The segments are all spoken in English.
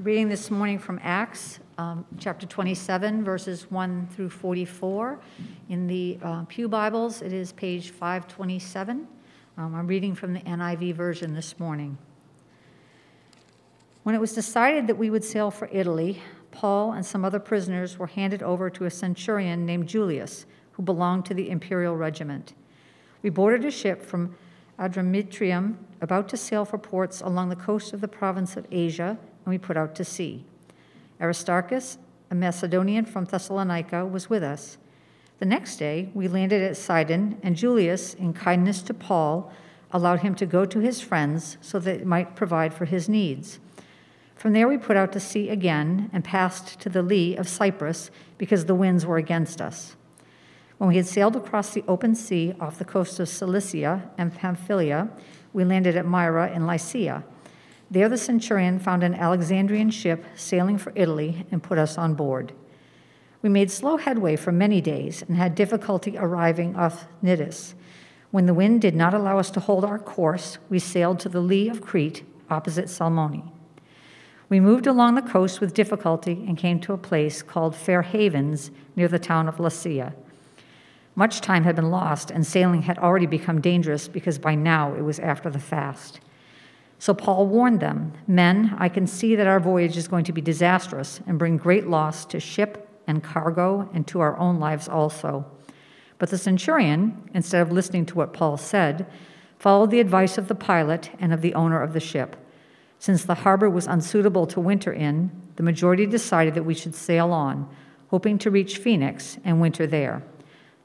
Reading this morning from Acts, um, chapter 27, verses 1 through 44. In the uh, Pew Bibles, it is page 527. Um, I'm reading from the NIV version this morning. When it was decided that we would sail for Italy, Paul and some other prisoners were handed over to a centurion named Julius, who belonged to the imperial regiment. We boarded a ship from Adramyttium, about to sail for ports along the coast of the province of Asia and we put out to sea. Aristarchus, a Macedonian from Thessalonica, was with us. The next day, we landed at Sidon, and Julius, in kindness to Paul, allowed him to go to his friends so that it might provide for his needs. From there, we put out to sea again and passed to the lee of Cyprus because the winds were against us. When we had sailed across the open sea off the coast of Cilicia and Pamphylia, we landed at Myra in Lycia. There, the centurion found an Alexandrian ship sailing for Italy and put us on board. We made slow headway for many days and had difficulty arriving off Cnidus. When the wind did not allow us to hold our course, we sailed to the lee of Crete, opposite Salmone. We moved along the coast with difficulty and came to a place called Fair Havens near the town of Lasea. Much time had been lost, and sailing had already become dangerous because by now it was after the fast. So Paul warned them Men, I can see that our voyage is going to be disastrous and bring great loss to ship and cargo and to our own lives also. But the centurion, instead of listening to what Paul said, followed the advice of the pilot and of the owner of the ship. Since the harbor was unsuitable to winter in, the majority decided that we should sail on, hoping to reach Phoenix and winter there.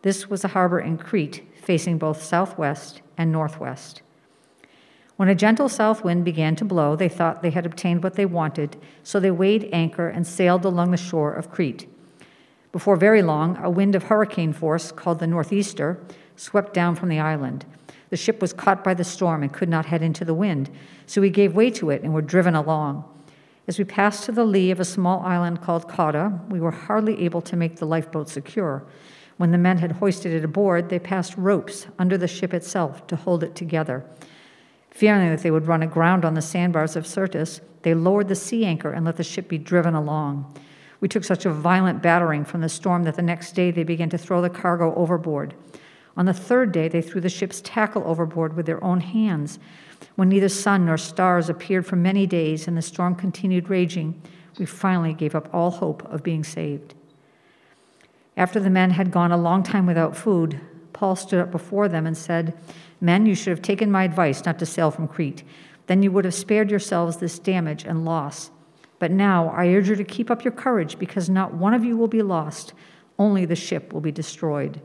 This was a harbor in Crete facing both southwest and northwest. When a gentle south wind began to blow, they thought they had obtained what they wanted, so they weighed anchor and sailed along the shore of Crete. Before very long, a wind of hurricane force, called the Northeaster, swept down from the island. The ship was caught by the storm and could not head into the wind, so we gave way to it and were driven along. As we passed to the lee of a small island called Cauda, we were hardly able to make the lifeboat secure. When the men had hoisted it aboard, they passed ropes under the ship itself to hold it together. Fearing that they would run aground on the sandbars of Syrtis, they lowered the sea anchor and let the ship be driven along. We took such a violent battering from the storm that the next day they began to throw the cargo overboard. On the third day, they threw the ship's tackle overboard with their own hands. When neither sun nor stars appeared for many days and the storm continued raging, we finally gave up all hope of being saved. After the men had gone a long time without food, Paul stood up before them and said, Men, you should have taken my advice not to sail from Crete. Then you would have spared yourselves this damage and loss. But now I urge you to keep up your courage, because not one of you will be lost, only the ship will be destroyed.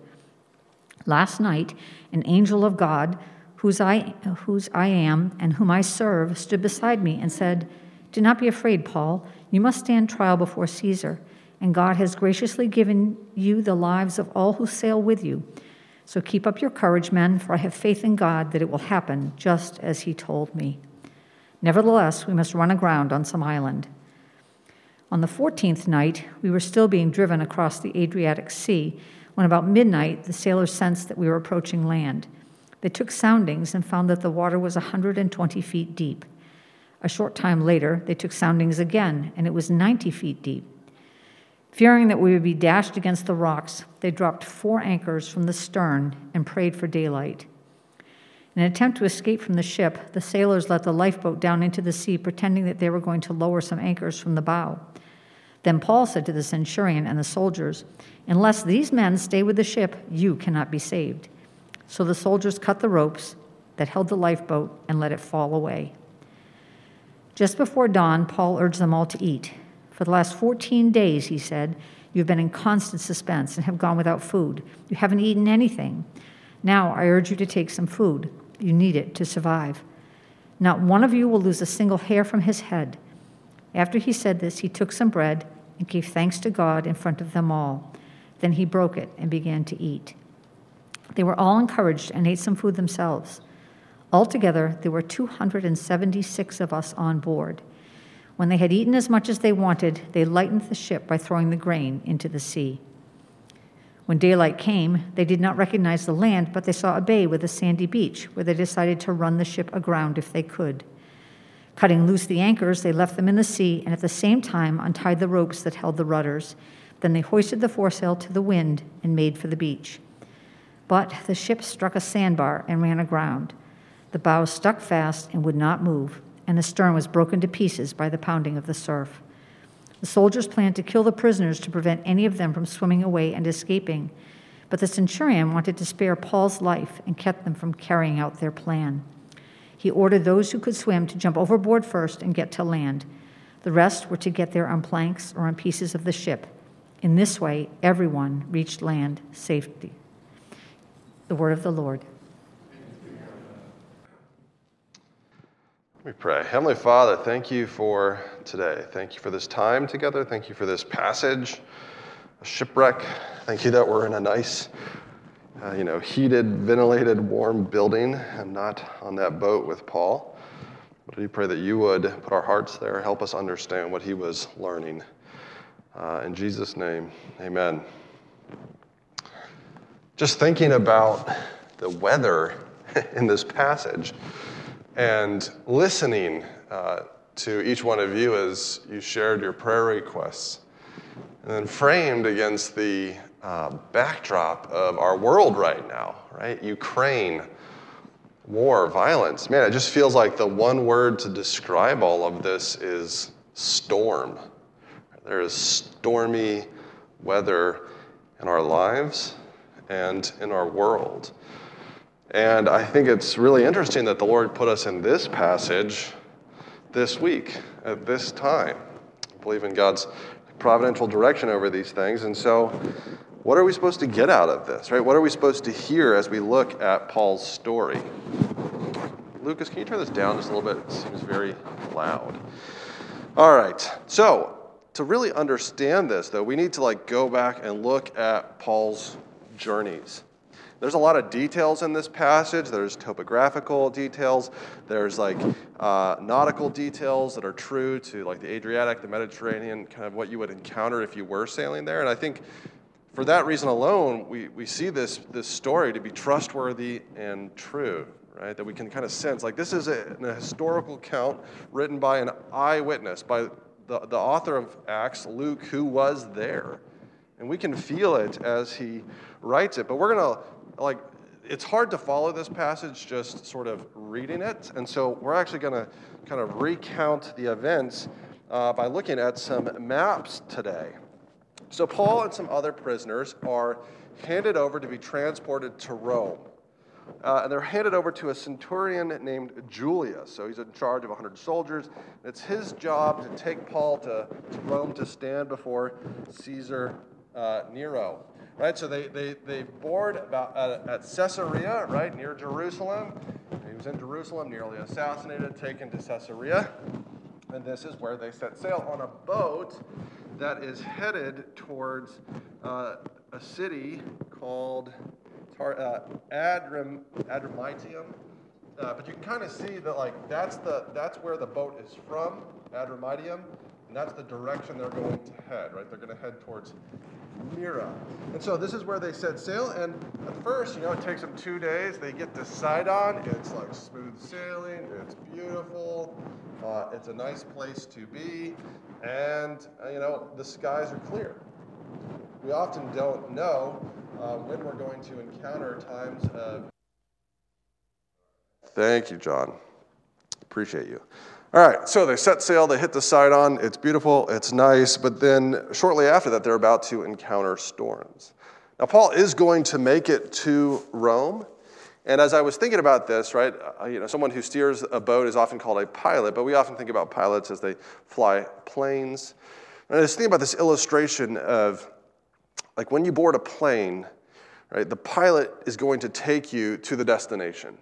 Last night, an angel of God, whose I, whose I am and whom I serve, stood beside me and said, Do not be afraid, Paul. You must stand trial before Caesar, and God has graciously given you the lives of all who sail with you. So keep up your courage, men, for I have faith in God that it will happen just as he told me. Nevertheless, we must run aground on some island. On the 14th night, we were still being driven across the Adriatic Sea when about midnight the sailors sensed that we were approaching land. They took soundings and found that the water was 120 feet deep. A short time later, they took soundings again, and it was 90 feet deep. Fearing that we would be dashed against the rocks, they dropped four anchors from the stern and prayed for daylight. In an attempt to escape from the ship, the sailors let the lifeboat down into the sea, pretending that they were going to lower some anchors from the bow. Then Paul said to the centurion and the soldiers, Unless these men stay with the ship, you cannot be saved. So the soldiers cut the ropes that held the lifeboat and let it fall away. Just before dawn, Paul urged them all to eat. For the last 14 days, he said, you've been in constant suspense and have gone without food. You haven't eaten anything. Now I urge you to take some food. You need it to survive. Not one of you will lose a single hair from his head. After he said this, he took some bread and gave thanks to God in front of them all. Then he broke it and began to eat. They were all encouraged and ate some food themselves. Altogether, there were 276 of us on board. When they had eaten as much as they wanted, they lightened the ship by throwing the grain into the sea. When daylight came, they did not recognize the land, but they saw a bay with a sandy beach where they decided to run the ship aground if they could. Cutting loose the anchors, they left them in the sea and at the same time untied the ropes that held the rudders. Then they hoisted the foresail to the wind and made for the beach. But the ship struck a sandbar and ran aground. The bows stuck fast and would not move, and the stern was broken to pieces by the pounding of the surf. The soldiers planned to kill the prisoners to prevent any of them from swimming away and escaping. But the centurion wanted to spare Paul's life and kept them from carrying out their plan. He ordered those who could swim to jump overboard first and get to land. The rest were to get there on planks or on pieces of the ship. In this way, everyone reached land safely. The word of the Lord. We pray. Heavenly Father, thank you for today. Thank you for this time together. Thank you for this passage, a shipwreck. Thank you that we're in a nice, uh, you know, heated, ventilated, warm building and not on that boat with Paul. But we pray that you would put our hearts there, help us understand what he was learning. Uh, in Jesus' name, amen. Just thinking about the weather in this passage and listening uh, to each one of you as you shared your prayer requests, and then framed against the uh, backdrop of our world right now, right? Ukraine, war, violence. Man, it just feels like the one word to describe all of this is storm. There is stormy weather in our lives and in our world. And I think it's really interesting that the Lord put us in this passage this week at this time. I believe in God's providential direction over these things. And so, what are we supposed to get out of this, right? What are we supposed to hear as we look at Paul's story? Lucas, can you turn this down just a little bit? It seems very loud. All right. So, to really understand this, though, we need to like go back and look at Paul's journeys. There's a lot of details in this passage. There's topographical details. There's like uh, nautical details that are true to like the Adriatic, the Mediterranean, kind of what you would encounter if you were sailing there. And I think for that reason alone, we, we see this, this story to be trustworthy and true, right? That we can kind of sense like this is a, a historical account written by an eyewitness, by the, the author of Acts, Luke, who was there. And we can feel it as he writes it. But we're going to like it's hard to follow this passage just sort of reading it. And so we're actually going to kind of recount the events uh, by looking at some maps today. So Paul and some other prisoners are handed over to be transported to Rome. Uh, and they're handed over to a centurion named Julius. So he's in charge of 100 soldiers. and It's his job to take Paul to, to Rome to stand before Caesar uh, Nero right? So they, they, they board about at, at Caesarea, right, near Jerusalem. He was in Jerusalem, nearly assassinated, taken to Caesarea. And this is where they set sail on a boat that is headed towards uh, a city called uh, Adram, Adramyttium. Uh, but you can kind of see that like that's the that's where the boat is from, Adramyttium, and that's the direction they're going to head. Right, they're going to head towards Myra. And so this is where they set sail. And at first, you know, it takes them two days. They get to Sidon. It's like smooth sailing. It's beautiful. Uh, it's a nice place to be. And, uh, you know, the skies are clear. We often don't know uh, when we're going to encounter times of. Thank you, John. Appreciate you. All right, so they set sail, they hit the Sidon. It's beautiful, it's nice, but then shortly after that, they're about to encounter storms. Now, Paul is going to make it to Rome. And as I was thinking about this, right, uh, you know, someone who steers a boat is often called a pilot, but we often think about pilots as they fly planes. And I was thinking about this illustration of like when you board a plane, right, the pilot is going to take you to the destination.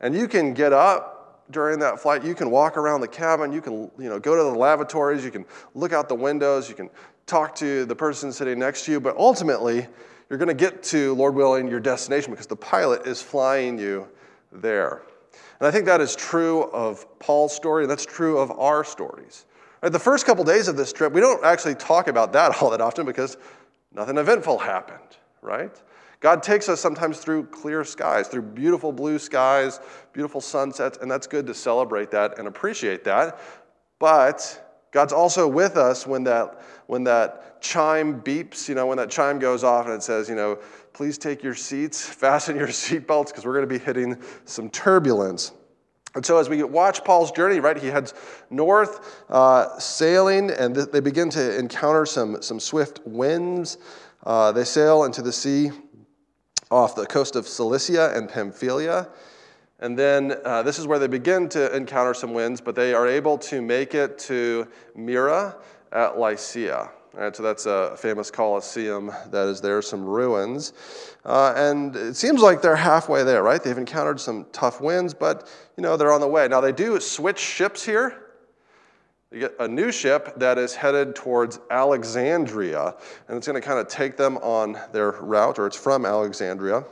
And you can get up during that flight. You can walk around the cabin, you can you know, go to the lavatories, you can look out the windows, you can talk to the person sitting next to you, but ultimately, you're going to get to, Lord willing, your destination because the pilot is flying you there. And I think that is true of Paul's story, and that's true of our stories. Right, the first couple days of this trip, we don't actually talk about that all that often because nothing eventful happened, right? God takes us sometimes through clear skies, through beautiful blue skies, beautiful sunsets, and that's good to celebrate that and appreciate that. But God's also with us when that, when that chime beeps, you know, when that chime goes off and it says, you know, please take your seats, fasten your seatbelts, because we're going to be hitting some turbulence. And so, as we watch Paul's journey, right, he heads north, uh, sailing, and th- they begin to encounter some, some swift winds. Uh, they sail into the sea off the coast of Cilicia and Pamphylia. And then uh, this is where they begin to encounter some winds, but they are able to make it to Myra at Lycia. All right, so that's a famous Colosseum that is there, some ruins. Uh, and it seems like they're halfway there, right? They've encountered some tough winds, but you know, they're on the way. Now they do switch ships here. A new ship that is headed towards Alexandria, and it's going to kind of take them on their route, or it's from Alexandria.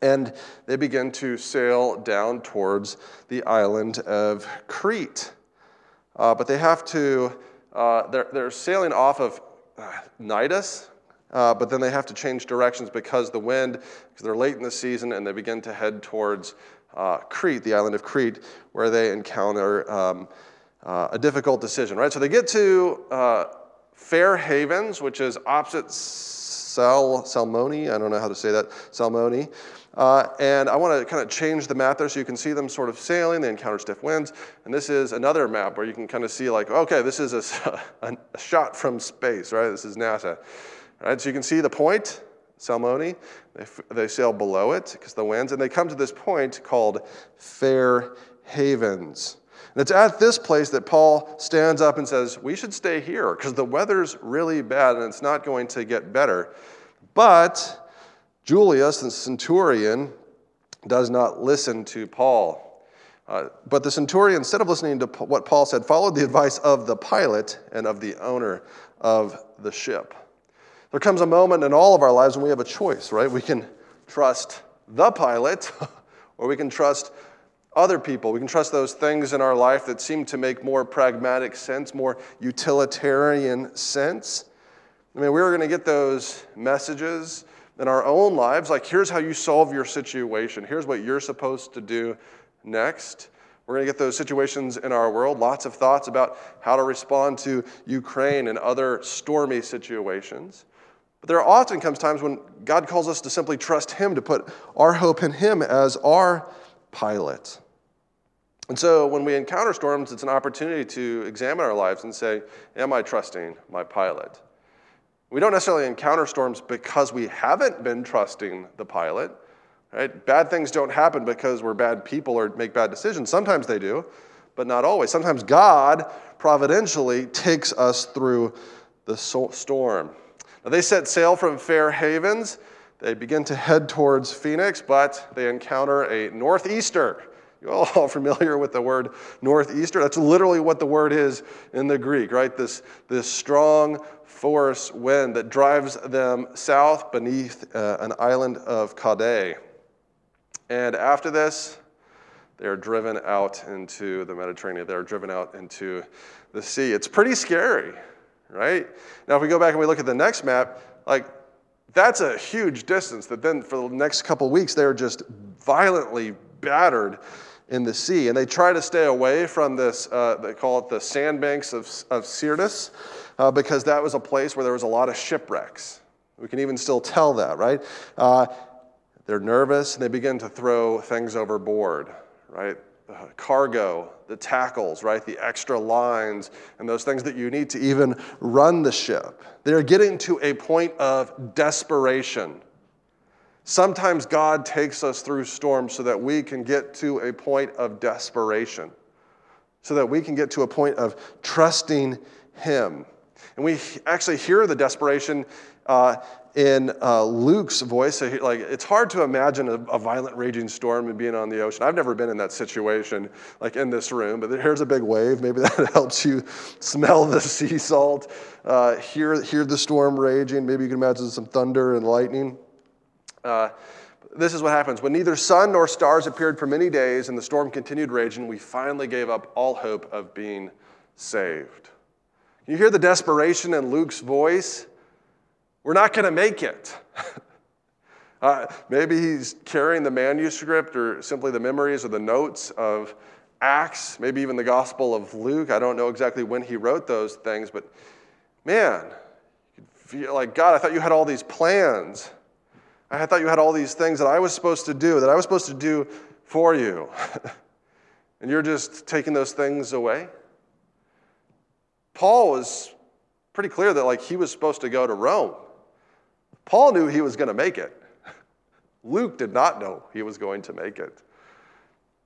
And they begin to sail down towards the island of Crete. Uh, but they have to, uh, they're, they're sailing off of uh, Cnidus, uh, but then they have to change directions because the wind, because they're late in the season, and they begin to head towards uh, Crete, the island of Crete, where they encounter um, uh, a difficult decision, right? So they get to Fair Havens, which is opposite Sal, Salmoni, I don't know how to say that, Salmoni. Uh, and I want to kind of change the map there so you can see them sort of sailing. They encounter stiff winds. And this is another map where you can kind of see, like, okay, this is a, a shot from space, right? This is NASA. Right? So you can see the point, Salmoni. They, they sail below it because the winds. And they come to this point called Fair Havens. And it's at this place that Paul stands up and says, We should stay here because the weather's really bad and it's not going to get better. But Julius, the centurion, does not listen to Paul. Uh, but the centurion, instead of listening to what Paul said, followed the advice of the pilot and of the owner of the ship. There comes a moment in all of our lives when we have a choice, right? We can trust the pilot or we can trust other people. We can trust those things in our life that seem to make more pragmatic sense, more utilitarian sense. I mean, we are going to get those messages in our own lives, like, here's how you solve your situation, here's what you're supposed to do next. We're going to get those situations in our world, lots of thoughts about how to respond to Ukraine and other stormy situations. But there often comes times when God calls us to simply trust Him, to put our hope in Him as our pilot. And so when we encounter storms, it's an opportunity to examine our lives and say, Am I trusting my pilot? We don't necessarily encounter storms because we haven't been trusting the pilot. Right? Bad things don't happen because we're bad people or make bad decisions. Sometimes they do, but not always. Sometimes God providentially takes us through the storm. Now, they set sail from Fair Havens. They begin to head towards Phoenix, but they encounter a northeaster. You all familiar with the word northeaster? That's literally what the word is in the Greek, right? This, this strong, force wind that drives them south beneath uh, an island of Cauda. And after this, they are driven out into the Mediterranean. They're driven out into the sea. It's pretty scary, right? Now, if we go back and we look at the next map, like that's a huge distance that then for the next couple weeks they're just violently battered in the sea. And they try to stay away from this, uh, they call it the sandbanks of, of Syrtis uh, because that was a place where there was a lot of shipwrecks. We can even still tell that, right? Uh, they're nervous and they begin to throw things overboard, right? Cargo, the tackles, right? The extra lines, and those things that you need to even run the ship. They're getting to a point of desperation. Sometimes God takes us through storms so that we can get to a point of desperation, so that we can get to a point of trusting Him. And we actually hear the desperation uh, in uh, Luke's voice. Like, it's hard to imagine a, a, violent raging storm and being on the ocean. I've never been in that situation, like in this room, but here's a big wave. Maybe that helps you smell the sea salt, uh, hear, hear the storm raging. Maybe you can imagine some thunder and lightning. Uh, this is what happens. When neither sun nor stars appeared for many days and the storm continued raging, we finally gave up all hope of being saved. You hear the desperation in Luke's voice? We're not going to make it. Uh, maybe he's carrying the manuscript or simply the memories or the notes of Acts, maybe even the Gospel of Luke. I don't know exactly when he wrote those things, but man, like, God, I thought you had all these plans. I thought you had all these things that I was supposed to do, that I was supposed to do for you. and you're just taking those things away? Paul was pretty clear that like he was supposed to go to Rome. Paul knew he was going to make it. Luke did not know he was going to make it.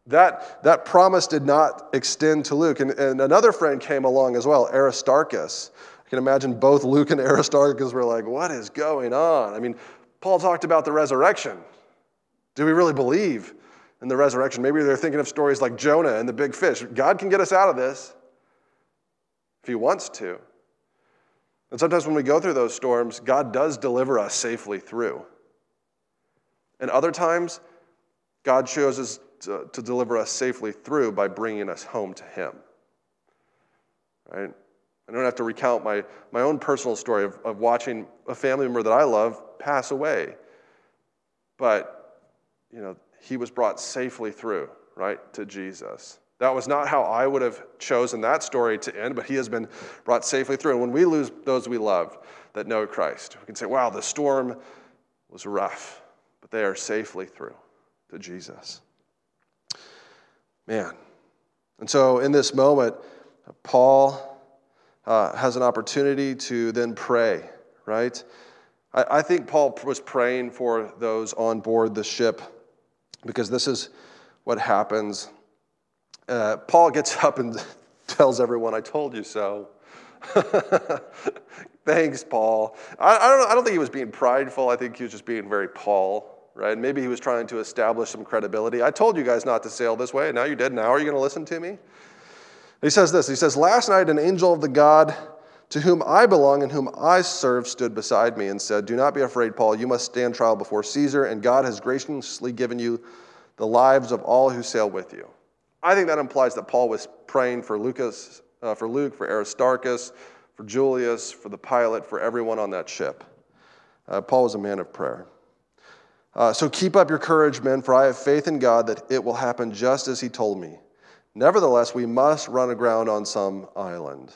That, that promise did not extend to Luke. And, and another friend came along as well, Aristarchus. I can imagine both Luke and Aristarchus were like, What is going on? I mean, Paul talked about the resurrection. Do we really believe in the resurrection? Maybe they're thinking of stories like Jonah and the big fish. God can get us out of this if he wants to. And sometimes when we go through those storms, God does deliver us safely through. And other times, God chooses to, to deliver us safely through by bringing us home to Him. Right? I don't have to recount my, my own personal story of, of watching a family member that I love pass away. But, you know, he was brought safely through, right, to Jesus. That was not how I would have chosen that story to end, but he has been brought safely through. And when we lose those we love that know Christ, we can say, wow, the storm was rough, but they are safely through to Jesus. Man. And so in this moment, Paul uh, has an opportunity to then pray, right? I, I think Paul was praying for those on board the ship because this is what happens. Uh, Paul gets up and tells everyone, I told you so. Thanks, Paul. I, I, don't, I don't think he was being prideful. I think he was just being very Paul right? Maybe he was trying to establish some credibility. I told you guys not to sail this way. Now you did. Now are you going to listen to me? He says this He says, Last night an angel of the God to whom I belong and whom I serve stood beside me and said, Do not be afraid, Paul. You must stand trial before Caesar, and God has graciously given you the lives of all who sail with you. I think that implies that Paul was praying for Lucas, uh, for Luke, for Aristarchus, for Julius, for the pilot, for everyone on that ship. Uh, Paul was a man of prayer. Uh, so keep up your courage, men, for I have faith in God that it will happen just as he told me. Nevertheless, we must run aground on some island.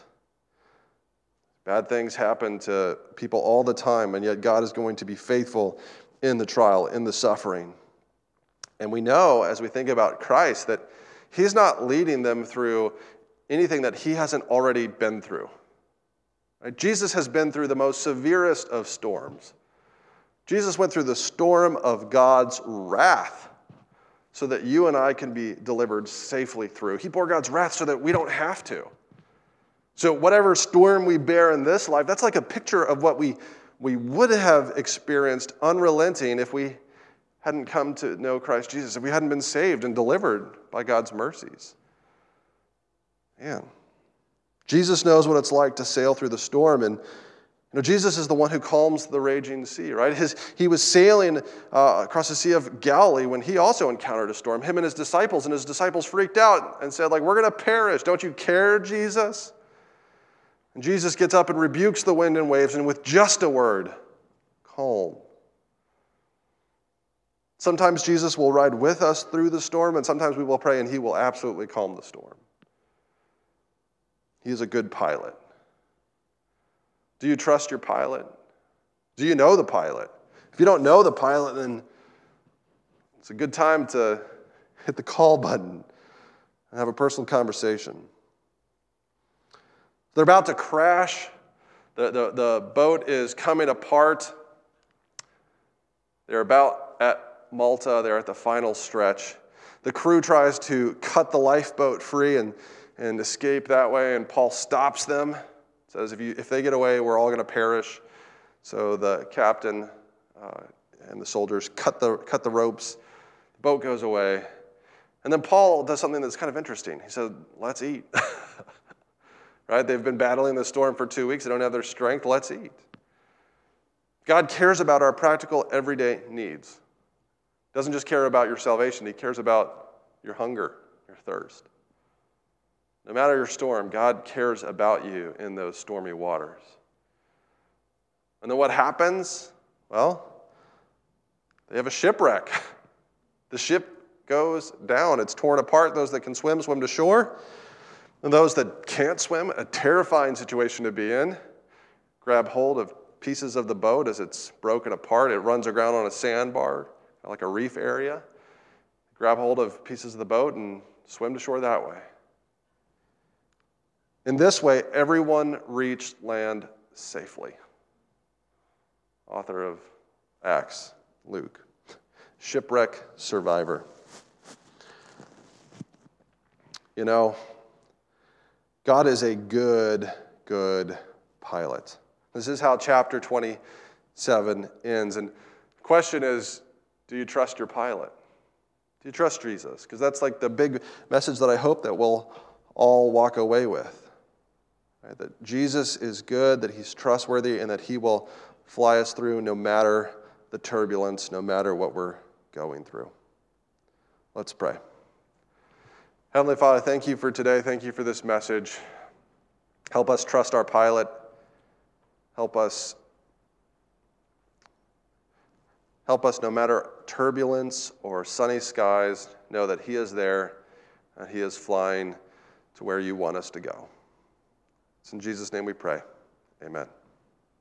Bad things happen to people all the time, and yet God is going to be faithful in the trial, in the suffering. And we know as we think about Christ that He's not leading them through anything that He hasn't already been through. Right? Jesus has been through the most severest of storms. Jesus went through the storm of God's wrath so that you and I can be delivered safely through. He bore God's wrath so that we don't have to. So, whatever storm we bear in this life, that's like a picture of what we, we would have experienced unrelenting if we hadn't come to know Christ Jesus, if we hadn't been saved and delivered by God's mercies. Man, Jesus knows what it's like to sail through the storm, and you know, Jesus is the one who calms the raging sea, right? His, he was sailing uh, across the Sea of Galilee when he also encountered a storm. Him and his disciples, and his disciples freaked out and said, like, we're going to perish. Don't you care, Jesus? And Jesus gets up and rebukes the wind and waves, and with just a word, calm. Sometimes Jesus will ride with us through the storm, and sometimes we will pray, and he will absolutely calm the storm. He is a good pilot. Do you trust your pilot? Do you know the pilot? If you don't know the pilot, then it's a good time to hit the call button and have a personal conversation. They're about to crash. The, the, the boat is coming apart. They're about at Malta. They're at the final stretch. The crew tries to cut the lifeboat free and, and escape that way, and Paul stops them says, if, you, if they get away, we're all going to perish. So the captain uh, and the soldiers cut the, cut the ropes. The boat goes away. And then Paul does something that's kind of interesting. He says, let's eat. right? They've been battling the storm for two weeks. They don't have their strength. Let's eat. God cares about our practical, everyday needs. Doesn't just care about your salvation, He cares about your hunger, your thirst. No matter your storm, God cares about you in those stormy waters. And then what happens? Well, They have a shipwreck. The ship goes down, it's torn apart. Those that can swim, swim to shore. And those that can't swim, a terrifying situation to be in, grab hold of pieces of the boat as it's broken apart. It runs aground on a sandbar, like a reef area. Grab hold of pieces of the boat and swim to shore that way. In this way, everyone reached land safely. Author of Acts, Luke shipwreck survivor. You know, God is a good, good pilot. This is how chapter 27 ends. And the question is do you trust your pilot? Do you trust Jesus? Because that's like the big message that I hope that we'll all walk away with. Right? That Jesus is good, that he's trustworthy, and that he will fly us through no matter the turbulence, no matter what we're going through. Let's pray. Heavenly Father, thank you for today. Thank you for this message. Help us trust our pilot. Help us help us no matter turbulence or sunny skies know that he is there and he is flying to where you want us to go. It's in Jesus name we pray. Amen.